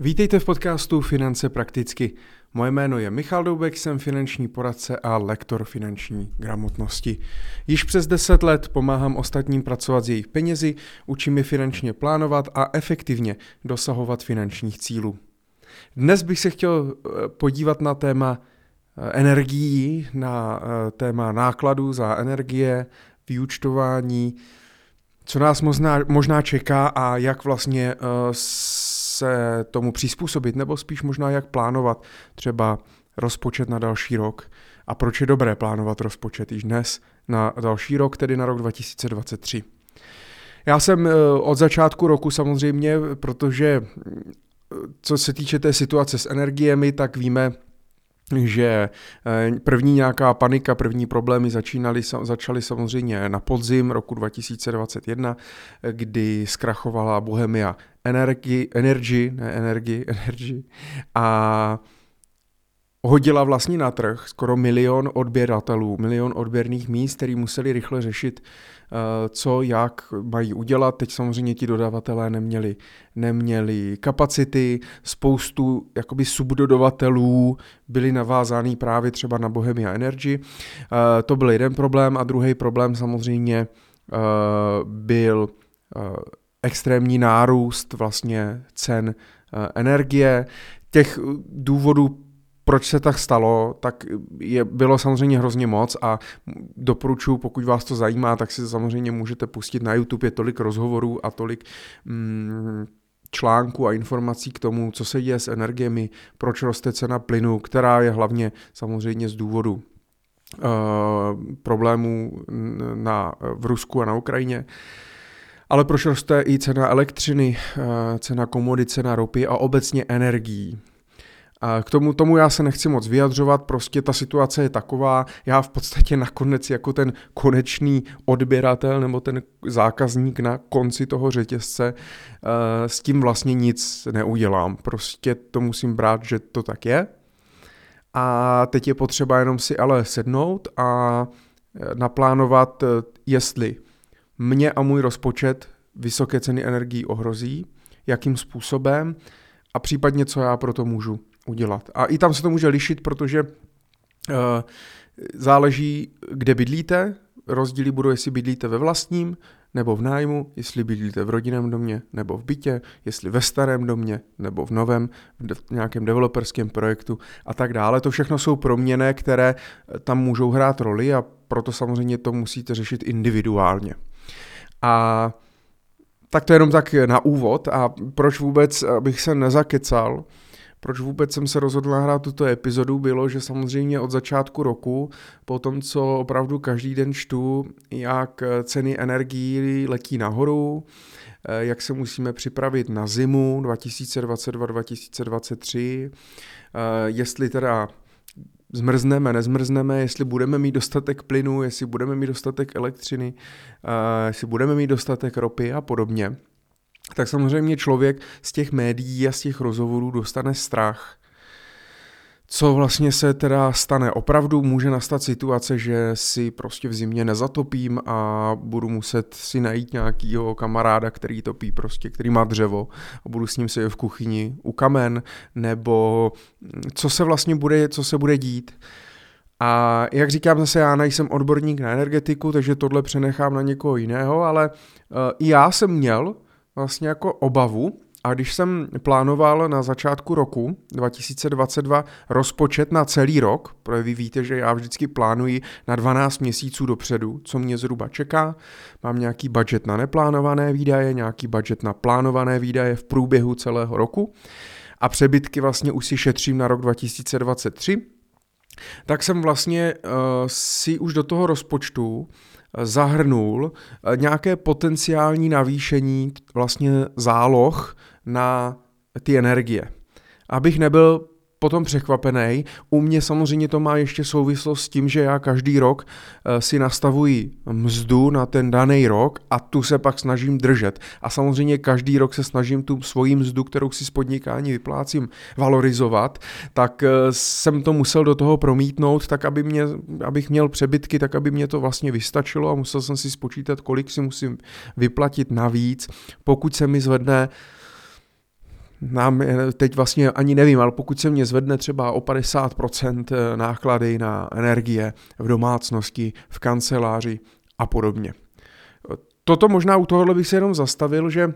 Vítejte v podcastu Finance prakticky. Moje jméno je Michal Doubek, jsem finanční poradce a lektor finanční gramotnosti. Již přes 10 let pomáhám ostatním pracovat s jejich penězi, učím je finančně plánovat a efektivně dosahovat finančních cílů. Dnes bych se chtěl eh, podívat na téma eh, energií, na eh, téma nákladů za energie, vyúčtování, co nás možná, možná čeká a jak vlastně se tomu přizpůsobit, nebo spíš možná jak plánovat třeba rozpočet na další rok. A proč je dobré plánovat rozpočet již dnes na další rok, tedy na rok 2023. Já jsem eh, od začátku roku samozřejmě, protože eh, co se týče té situace s energiemi, tak víme, že eh, první nějaká panika, první problémy začínaly, začaly samozřejmě na podzim roku 2021, kdy zkrachovala Bohemia Energy, Energy, ne Energy, Energy a hodila vlastně na trh skoro milion odběratelů, milion odběrných míst, který museli rychle řešit, eh, co, jak mají udělat. Teď samozřejmě ti dodavatelé neměli, neměli kapacity, spoustu jakoby subdodavatelů byli navázány právě třeba na Bohemia Energy. Eh, to byl jeden problém a druhý problém samozřejmě eh, byl extrémní nárůst vlastně cen energie. Těch důvodů proč se tak stalo, tak je, bylo samozřejmě hrozně moc a doporučuji, pokud vás to zajímá, tak si samozřejmě můžete pustit na YouTube, je tolik rozhovorů a tolik mm, článků a informací k tomu, co se děje s energiemi, proč roste cena plynu, která je hlavně samozřejmě z důvodu uh, problémů na, v Rusku a na Ukrajině. Ale proč roste i cena elektřiny, uh, cena komodit, cena ropy a obecně energií. K tomu, tomu já se nechci moc vyjadřovat, prostě ta situace je taková, já v podstatě nakonec jako ten konečný odběratel nebo ten zákazník na konci toho řetězce eh, s tím vlastně nic neudělám. Prostě to musím brát, že to tak je. A teď je potřeba jenom si ale sednout a eh, naplánovat, eh, jestli mě a můj rozpočet vysoké ceny energií ohrozí, jakým způsobem a případně co já pro to můžu udělat. A i tam se to může lišit, protože uh, záleží, kde bydlíte. Rozdíly budou, jestli bydlíte ve vlastním nebo v nájmu, jestli bydlíte v rodinném domě nebo v bytě, jestli ve starém domě nebo v novém, v nějakém developerském projektu a tak dále. To všechno jsou proměny, které tam můžou hrát roli a proto samozřejmě to musíte řešit individuálně. A tak to je jenom tak na úvod a proč vůbec bych se nezakecal, proč vůbec jsem se rozhodl nahrát tuto epizodu, bylo, že samozřejmě od začátku roku, po tom, co opravdu každý den čtu, jak ceny energií letí nahoru, eh, jak se musíme připravit na zimu 2022-2023, eh, jestli teda zmrzneme, nezmrzneme, jestli budeme mít dostatek plynu, jestli budeme mít dostatek elektřiny, eh, jestli budeme mít dostatek ropy a podobně tak samozřejmě člověk z těch médií a z těch rozhovorů dostane strach. Co vlastně se teda stane? Opravdu může nastat situace, že si prostě v zimě nezatopím a budu muset si najít nějakýho kamaráda, který topí prostě, který má dřevo a budu s ním se v kuchyni u kamen, nebo co se vlastně bude, co se bude dít. A jak říkám zase, já nejsem odborník na energetiku, takže tohle přenechám na někoho jiného, ale uh, i já jsem měl vlastně jako obavu, a když jsem plánoval na začátku roku 2022 rozpočet na celý rok, protože vy víte, že já vždycky plánuji na 12 měsíců dopředu, co mě zhruba čeká, mám nějaký budget na neplánované výdaje, nějaký budget na plánované výdaje v průběhu celého roku. A přebytky vlastně už si šetřím na rok 2023, tak jsem vlastně uh, si už do toho rozpočtu zahrnul eh, nějaké potenciální navýšení vlastně záloh na ty energie. Abych nebyl potom překvapený. U mě samozřejmě to má ještě souvislost s tím, že já každý rok eh, si nastavuji mzdu na ten daný rok a tu se pak snažím držet. A samozřejmě každý rok se snažím tu svoji mzdu, kterou si z podnikání vyplácím, valorizovat, tak eh, jsem to musel do toho promítnout, tak aby mě, abych měl přebytky, tak aby mě to vlastně vystačilo a musel jsem si spočítat, kolik si musím vyplatit navíc, pokud se mi zvedne nám teď vlastně ani nevím, ale pokud se mě zvedne třeba o 50% eh, náklady na energie v domácnosti, v kanceláři a podobně. Toto možná u tohohle bych se jenom zastavil, že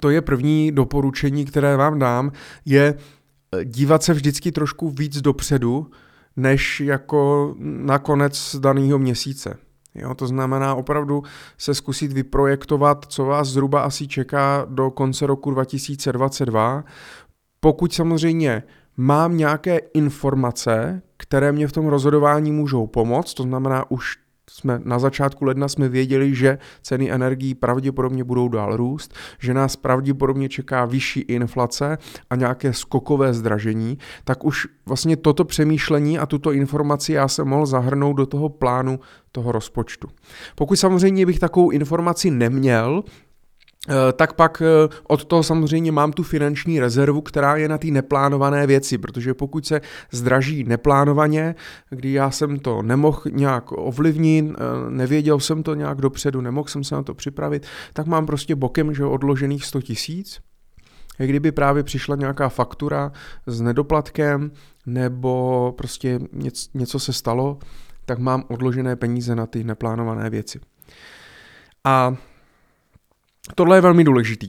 to je první doporučení, které vám dám, je eh, dívat se vždycky trošku víc dopředu, než jako na konec daného měsíce. Jo, to znamená opravdu se zkusit vyprojektovat, co vás zhruba asi čeká do konce roku 2022. Pokud samozřejmě mám nějaké informace, které mě v tom rozhodování můžou pomoct, to znamená už jsme na začátku ledna jsme věděli, že ceny energií pravděpodobně budou dál růst, že nás pravděpodobně čeká vyšší inflace a nějaké skokové zdražení, tak už vlastně toto přemýšlení a tuto informaci já jsem mohl zahrnout do toho plánu toho rozpočtu. Pokud samozřejmě bych takovou informaci neměl, tak pak eh, od toho samozřejmě mám tu finanční rezervu, která je na ty neplánované věci, protože pokud se zdraží neplánovaně, kdy já jsem to nemohl nějak ovlivnit, eh, nevěděl jsem to nějak dopředu, nemohl jsem se na to připravit, tak mám prostě bokem, že odložených 100 tisíc, kdyby právě přišla nějaká faktura s nedoplatkem nebo prostě něco se stalo, tak mám odložené peníze na ty neplánované věci. A Tohle je velmi důležitý.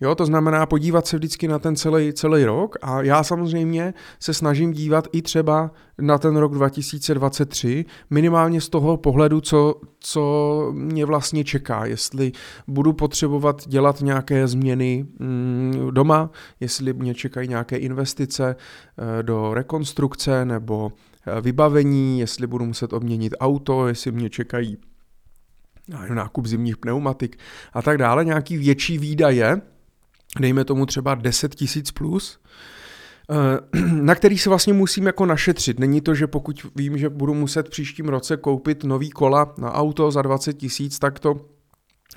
Jo, to znamená podívat se vždycky na ten celý, celý rok a já samozřejmě se snažím dívat i třeba na ten rok 2023, minimálně z toho pohledu, co, co mě vlastně čeká, jestli budu potřebovat dělat nějaké změny mm, doma, jestli mě čekají nějaké investice eh, do rekonstrukce nebo eh, vybavení, jestli budu muset obměnit auto, jestli mě čekají nákup zimních pneumatik a tak dále, nějaký větší výdaje, dejme tomu třeba 10 tisíc plus, eh, na který se vlastně musím jako našetřit. Není to, že pokud vím, že budu muset příštím roce koupit nový kola na auto za 20 tisíc, tak to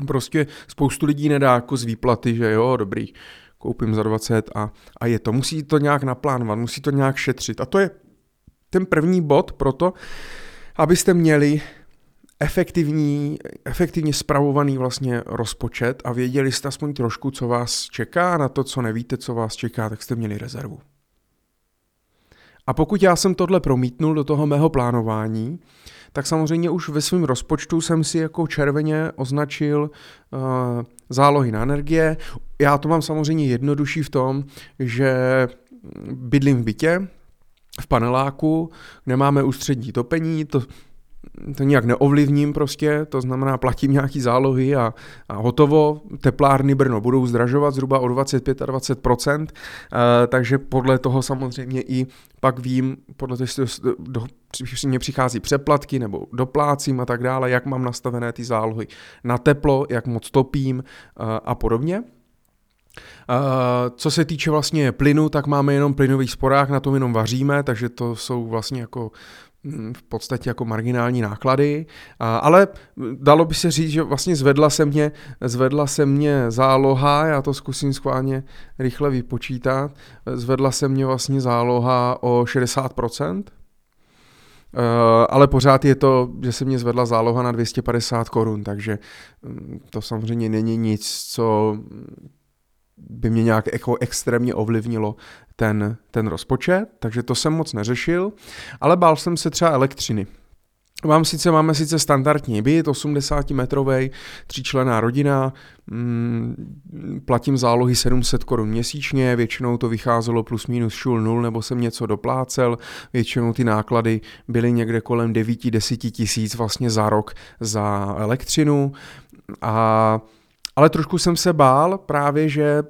prostě spoustu lidí nedá jako z výplaty, že jo, dobrý, koupím za 20 a, a je to. Musí to nějak naplánovat, musí to nějak šetřit. A to je ten první bod pro to, abyste měli efektivní, efektivně spravovaný vlastně rozpočet a věděli jste aspoň trošku, co vás čeká, na to, co nevíte, co vás čeká, tak jste měli rezervu. A pokud já jsem tohle promítnul do toho mého plánování, tak samozřejmě už ve svém rozpočtu jsem si jako červeně označil uh, zálohy na energie. Já to mám samozřejmě jednodušší v tom, že bydlím v bytě, v paneláku, nemáme ústřední topení, to to nijak neovlivním prostě, to znamená platím nějaký zálohy a, a hotovo. Teplárny Brno budou zdražovat zhruba o 25 a 20 e, takže podle toho samozřejmě i pak vím, podle toho, jestli do, mě přichází přeplatky nebo doplácím a tak dále, jak mám nastavené ty zálohy na teplo, jak moc topím e, a podobně. Uh, co se týče vlastně plynu, tak máme jenom plynový sporák, na tom jenom vaříme, takže to jsou vlastně jako v podstatě jako marginální náklady, ale dalo by se říct, že vlastně zvedla se mě, zvedla se mě záloha, já to zkusím schválně rychle vypočítat, zvedla se mě vlastně záloha o 60%, ale pořád je to, že se mě zvedla záloha na 250 korun, takže mm, to samozřejmě není nic, co by mě nějak jako extrémně ovlivnilo ten, ten rozpočet, takže to jsem moc neřešil, ale bál jsem se třeba elektřiny. Mám sice, máme sice standardní byt, 80 metrový, tříčlená rodina, mm, platím zálohy 700 korun měsíčně, většinou to vycházelo plus minus šul nul, nebo jsem něco doplácel, většinou ty náklady byly někde kolem 9-10 tisíc vlastně za rok za elektřinu a ale trošku jsem se bál právě, že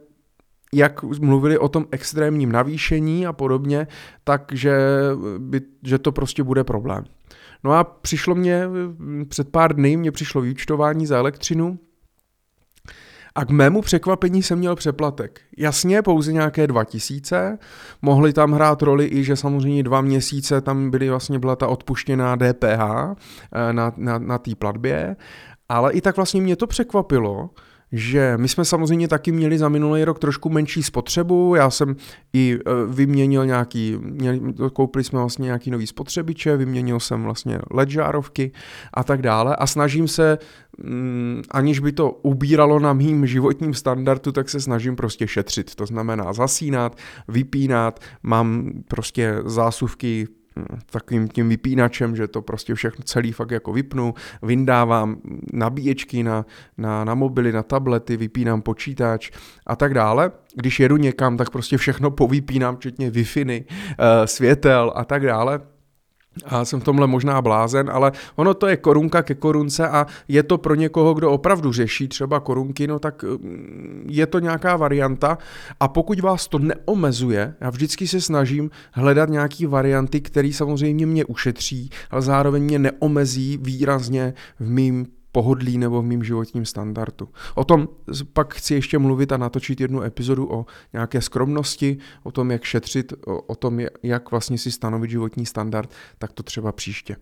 jak mluvili o tom extrémním navýšení a podobně, takže by, že to prostě bude problém. No a přišlo mě, před pár dny mě přišlo vyučtování za elektřinu a k mému překvapení jsem měl přeplatek. Jasně, pouze nějaké dva tisíce, mohly tam hrát roli i, že samozřejmě dva měsíce tam byly vlastně byla ta odpuštěná DPH eh, na, na, na té platbě, ale i tak vlastně mě to překvapilo, že my jsme samozřejmě taky měli za minulý rok trošku menší spotřebu, já jsem i e, vyměnil nějaký, měli, koupili jsme vlastně nějaký nový spotřebiče, vyměnil jsem vlastně LED žárovky a tak dále. A snažím se, mm, aniž by to ubíralo na mým životním standardu, tak se snažím prostě šetřit, to znamená zasínat, vypínat, mám prostě zásuvky takovým tím vypínačem, že to prostě všechno celý fakt jako vypnu, vyndávám nabíječky na, na, na mobily, na tablety, vypínám počítač a tak dále. Když jedu někam, tak prostě všechno povypínám, včetně Wi-Fi, eh, světel a tak dále a jsem v tomhle možná blázen, ale ono to je korunka ke korunce a je to pro někoho, kdo opravdu řeší třeba korunky, no tak mm, je to nějaká varianta. A pokud vás to neomezuje, já vždycky se snažím hledat nějaký varianty, které samozřejmě mě ušetří, ale zároveň mě neomezí výrazně v mým pohodlí nebo v mým životním standardu. O tom pak chci ještě mluvit a natočit jednu epizodu o nějaké skromnosti, o tom, jak šetřit, o, tom, jak vlastně si stanovit životní standard, tak to třeba příště.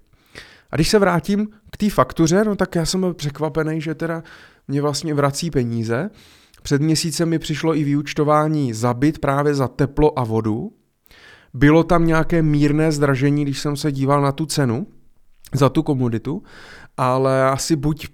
A když se vrátím k té faktuře, no tak já jsem byl překvapený, že teda mě vlastně vrací peníze. Před měsícem mi přišlo i vyučtování za byt právě za teplo a vodu. Bylo tam nějaké mírné zdražení, když jsem se díval na tu cenu, za tu komoditu, ale asi buď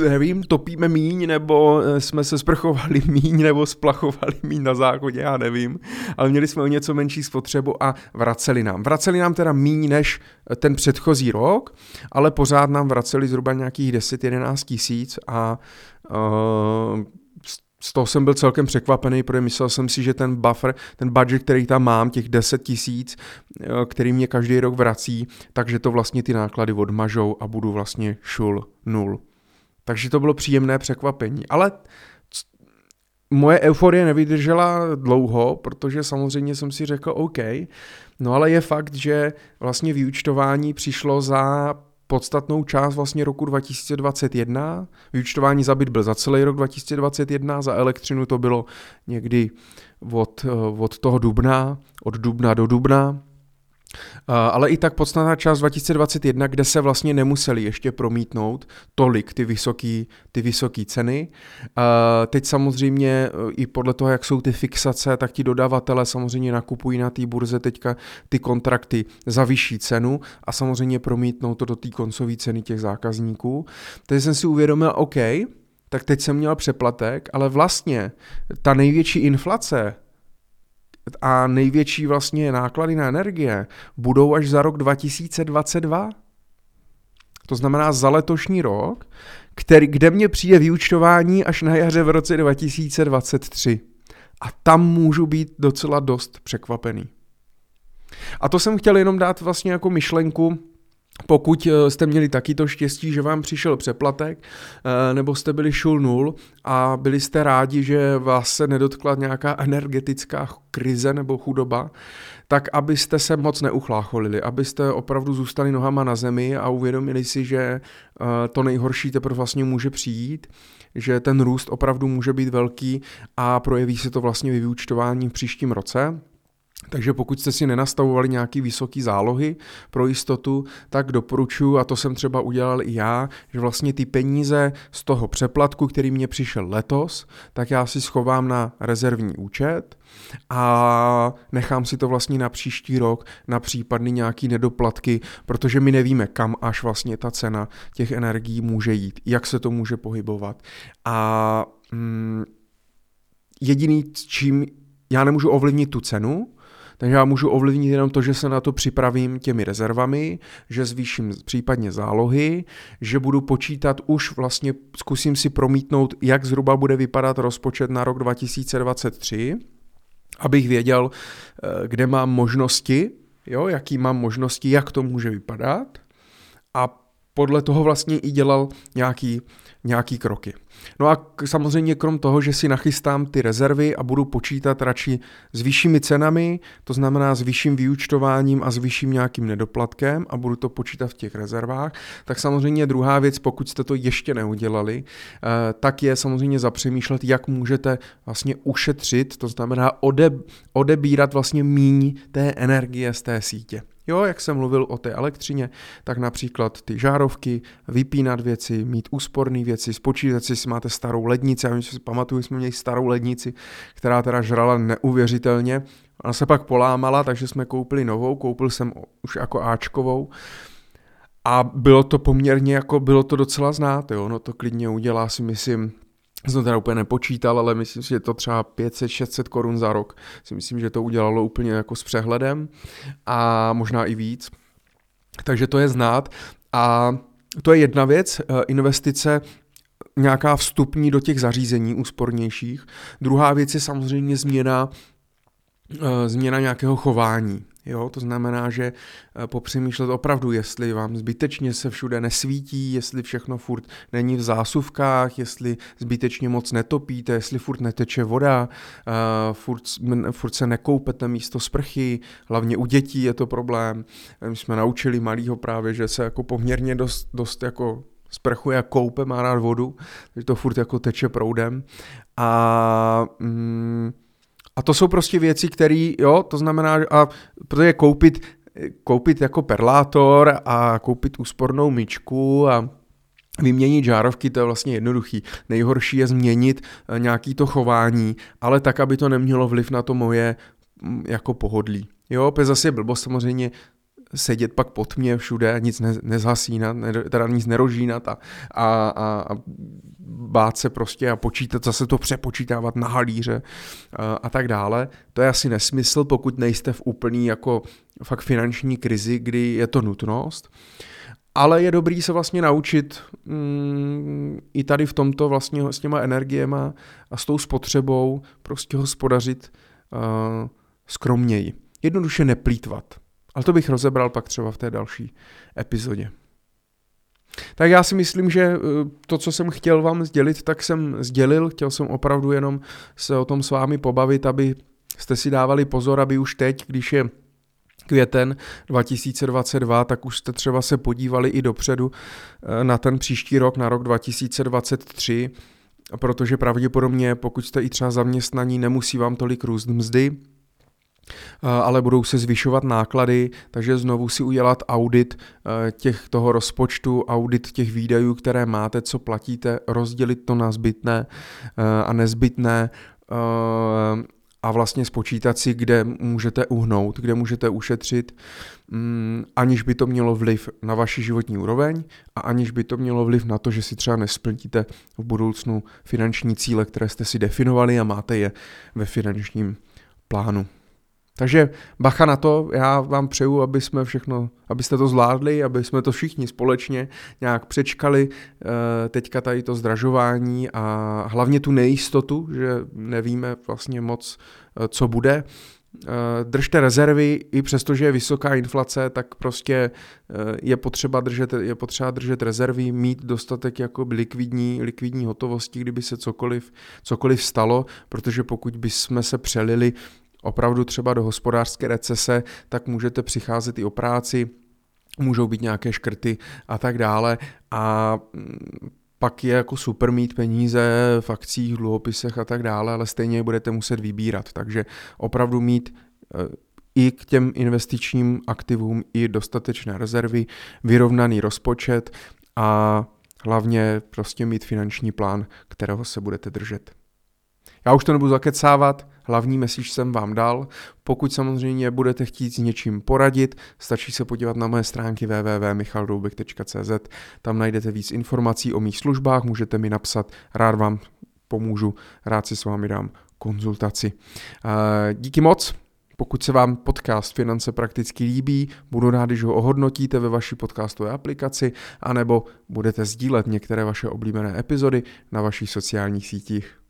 nevím, topíme míň, nebo eh, jsme se sprchovali míň, nebo splachovali míň na záchodě, já nevím, ale měli jsme o něco menší spotřebu a vraceli nám. Vraceli nám teda míň než ten předchozí rok, ale pořád nám vraceli zhruba nějakých 10-11 tisíc a uh, z toho jsem byl celkem překvapený, protože myslel jsem si, že ten buffer, ten budget, který tam mám, těch 10 tisíc, eh, který mě každý rok vrací, takže to vlastně ty náklady odmažou a budu vlastně šul nul. Takže to bylo příjemné překvapení. Ale moje euforie nevydržela dlouho, protože samozřejmě jsem si řekl OK, no ale je fakt, že vlastně vyučtování přišlo za podstatnou část vlastně roku 2021. Vyučtování za byt byl za celý rok 2021, za elektřinu to bylo někdy od, od toho dubna, od dubna do dubna. Ale i tak podstatná část 2021, kde se vlastně nemuseli ještě promítnout tolik ty vysoké ty vysoký ceny. Teď samozřejmě e, i podle toho, jak jsou ty fixace, tak ti dodavatele samozřejmě nakupují na té burze teďka ty kontrakty za vyšší cenu a samozřejmě promítnou to do té koncové ceny těch zákazníků. Teď jsem si uvědomil, OK, tak teď jsem měl přeplatek, ale vlastně ta největší inflace a největší vlastně náklady na energie budou až za rok 2022. To znamená za letošní rok, který, kde mě přijde vyučtování až na jaře v roce 2023. A tam můžu být docela dost překvapený. A to jsem chtěl jenom dát vlastně jako myšlenku, pokud eh, jste měli taky to štěstí, že vám přišel přeplatek, eh, nebo jste byli šul nul a byli jste rádi, že vás se nedotkla nějaká energetická krize nebo chudoba, tak abyste se moc neuchlácholili, abyste opravdu zůstali nohama na zemi a uvědomili si, že eh, to nejhorší teprve vlastně může přijít, že ten růst opravdu může být velký a projeví se to vlastně vyučtování v příštím roce. Takže pokud jste si nenastavovali nějaký vysoký zálohy pro jistotu, tak doporučuji, a to jsem třeba udělal i já, že vlastně ty peníze z toho přeplatku, který mě přišel letos, tak já si schovám na rezervní účet a nechám si to vlastně na příští rok na případný nějaký nedoplatky, protože my nevíme, kam až vlastně ta cena těch energií může jít, jak se to může pohybovat. A mm, jediný, čím já nemůžu ovlivnit tu cenu, takže já můžu ovlivnit jenom to, že se na to připravím těmi rezervami, že zvýším případně zálohy, že budu počítat už vlastně, zkusím si promítnout, jak zhruba bude vypadat rozpočet na rok 2023, abych věděl, eh, kde mám možnosti, jo, jaký mám možnosti, jak to může vypadat. A podle toho vlastně i dělal nějaký, nějaký kroky. No a samozřejmě krom toho, že si nachystám ty rezervy a budu počítat radši s vyššími cenami, to znamená s vyšším vyúčtováním a s vyšším nějakým nedoplatkem a budu to počítat v těch rezervách, tak samozřejmě druhá věc, pokud jste to ještě neudělali, eh, tak je samozřejmě zapřemýšlet, jak můžete vlastně ušetřit, to znamená ode, odebírat vlastně míň té energie z té sítě. Jo, jak jsem mluvil o té elektřině, tak například ty žárovky, vypínat věci, mít úsporné věci, spočítat si, jestli máte starou lednici. Já si pamatuju, jsme měli starou lednici, která teda žrala neuvěřitelně. Ona se pak polámala, takže jsme koupili novou, koupil jsem už jako Ačkovou. A bylo to poměrně jako, bylo to docela znát, jo, no to klidně udělá si myslím jsem teda úplně nepočítal, ale myslím si, že to třeba 500-600 korun za rok. Si myslím, že to udělalo úplně jako s přehledem a možná i víc. Takže to je znát a to je jedna věc, eh, investice nějaká vstupní do těch zařízení úspornějších. Druhá věc je samozřejmě změna, eh, změna nějakého chování. Jo, to znamená, že eh, popřemýšlet opravdu, jestli vám zbytečně se všude nesvítí, jestli všechno furt není v zásuvkách, jestli zbytečně moc netopíte, jestli furt neteče voda, uh, furt, furt se nekoupete místo sprchy, hlavně u dětí je to problém. My jsme naučili malýho právě, že se jako poměrně dost, dost jako sprchuje a koupe, má rád vodu, takže to furt jako teče proudem. A mm, a to jsou prostě věci, které, jo, to znamená, a protože koupit, koupit jako perlátor a koupit úspornou myčku a Vyměnit žárovky, to je vlastně jednoduchý. Nejhorší je změnit eh, nějaký to chování, ale tak, aby to nemělo vliv na to moje mm, jako pohodlí. Jo, zase je blbost samozřejmě sedět pak pod mě všude, nic ne, nezhasínat, ne, teda nic nerožínat a, a, a, a bát se prostě a počítat, zase to přepočítávat na halíře a, a tak dále. To je asi nesmysl, pokud nejste v úplný jako fakt finanční krizi, kdy je to nutnost. Ale je dobrý se vlastně naučit mm, i tady v tomto vlastně s těma energiema a s tou spotřebou prostě hospodařit uh, skromněji. Jednoduše neplýtvat. Ale to bych rozebral pak třeba v té další epizodě. Tak já si myslím, že eh, to, co jsem chtěl vám sdělit, tak jsem sdělil. Chtěl jsem opravdu jenom se o tom s vámi pobavit, aby jste si dávali pozor, aby už teď, když je květen 2022, tak už jste třeba se podívali i dopředu eh, na ten příští rok, na rok 2023, protože pravděpodobně, pokud jste i třeba zaměstnaní, nemusí vám tolik růst mzdy, ale budou se zvyšovat náklady, takže znovu si udělat audit eh, těch toho rozpočtu, audit těch výdajů, které máte, co platíte, rozdělit to na zbytné eh, a nezbytné eh, a vlastně spočítat si, kde můžete uhnout, kde můžete ušetřit, mm, aniž by to mělo vliv na vaši životní úroveň a aniž by to mělo vliv na to, že si třeba nesplníte v budoucnu finanční cíle, které jste si definovali a máte je ve finančním plánu. Takže bacha na to, já vám přeju, aby jsme všechno, abyste to zvládli, aby jsme to všichni společně nějak přečkali eh, teďka tady to zdražování a hlavně tu nejistotu, že nevíme vlastně moc, eh, co bude. Eh, držte rezervy, i přesto, že je vysoká inflace, tak prostě je potřeba držet, je potřeba držet rezervy, mít dostatek jako likvidní, likvidní hotovosti, kdyby se cokoliv, cokoliv stalo, protože pokud by jsme se přelili opravdu třeba do hospodářské recese, tak můžete přicházet i o práci, můžou být nějaké škrty a tak dále a mm, pak je jako super mít peníze v akcích, dluhopisech a tak dále, ale stejně je budete muset vybírat. Takže opravdu mít eh, i k těm investičním aktivům i dostatečné rezervy, vyrovnaný rozpočet a hlavně prostě mít finanční plán, kterého se budete držet. Já už to nebudu zakecávat, hlavní message jsem vám dal. Pokud samozřejmě budete chtít s něčím poradit, stačí se podívat na moje stránky www.michaldoubek.cz, tam najdete víc informací o mých službách, můžete mi napsat, rád vám pomůžu, rád si s vámi dám konzultaci. Díky moc, pokud se vám podcast Finance prakticky líbí, budu rád, když ho ohodnotíte ve vaší podcastové aplikaci, anebo budete sdílet některé vaše oblíbené epizody na vašich sociálních sítích.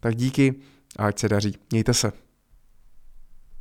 Tak díky a ať se daří. Mějte se.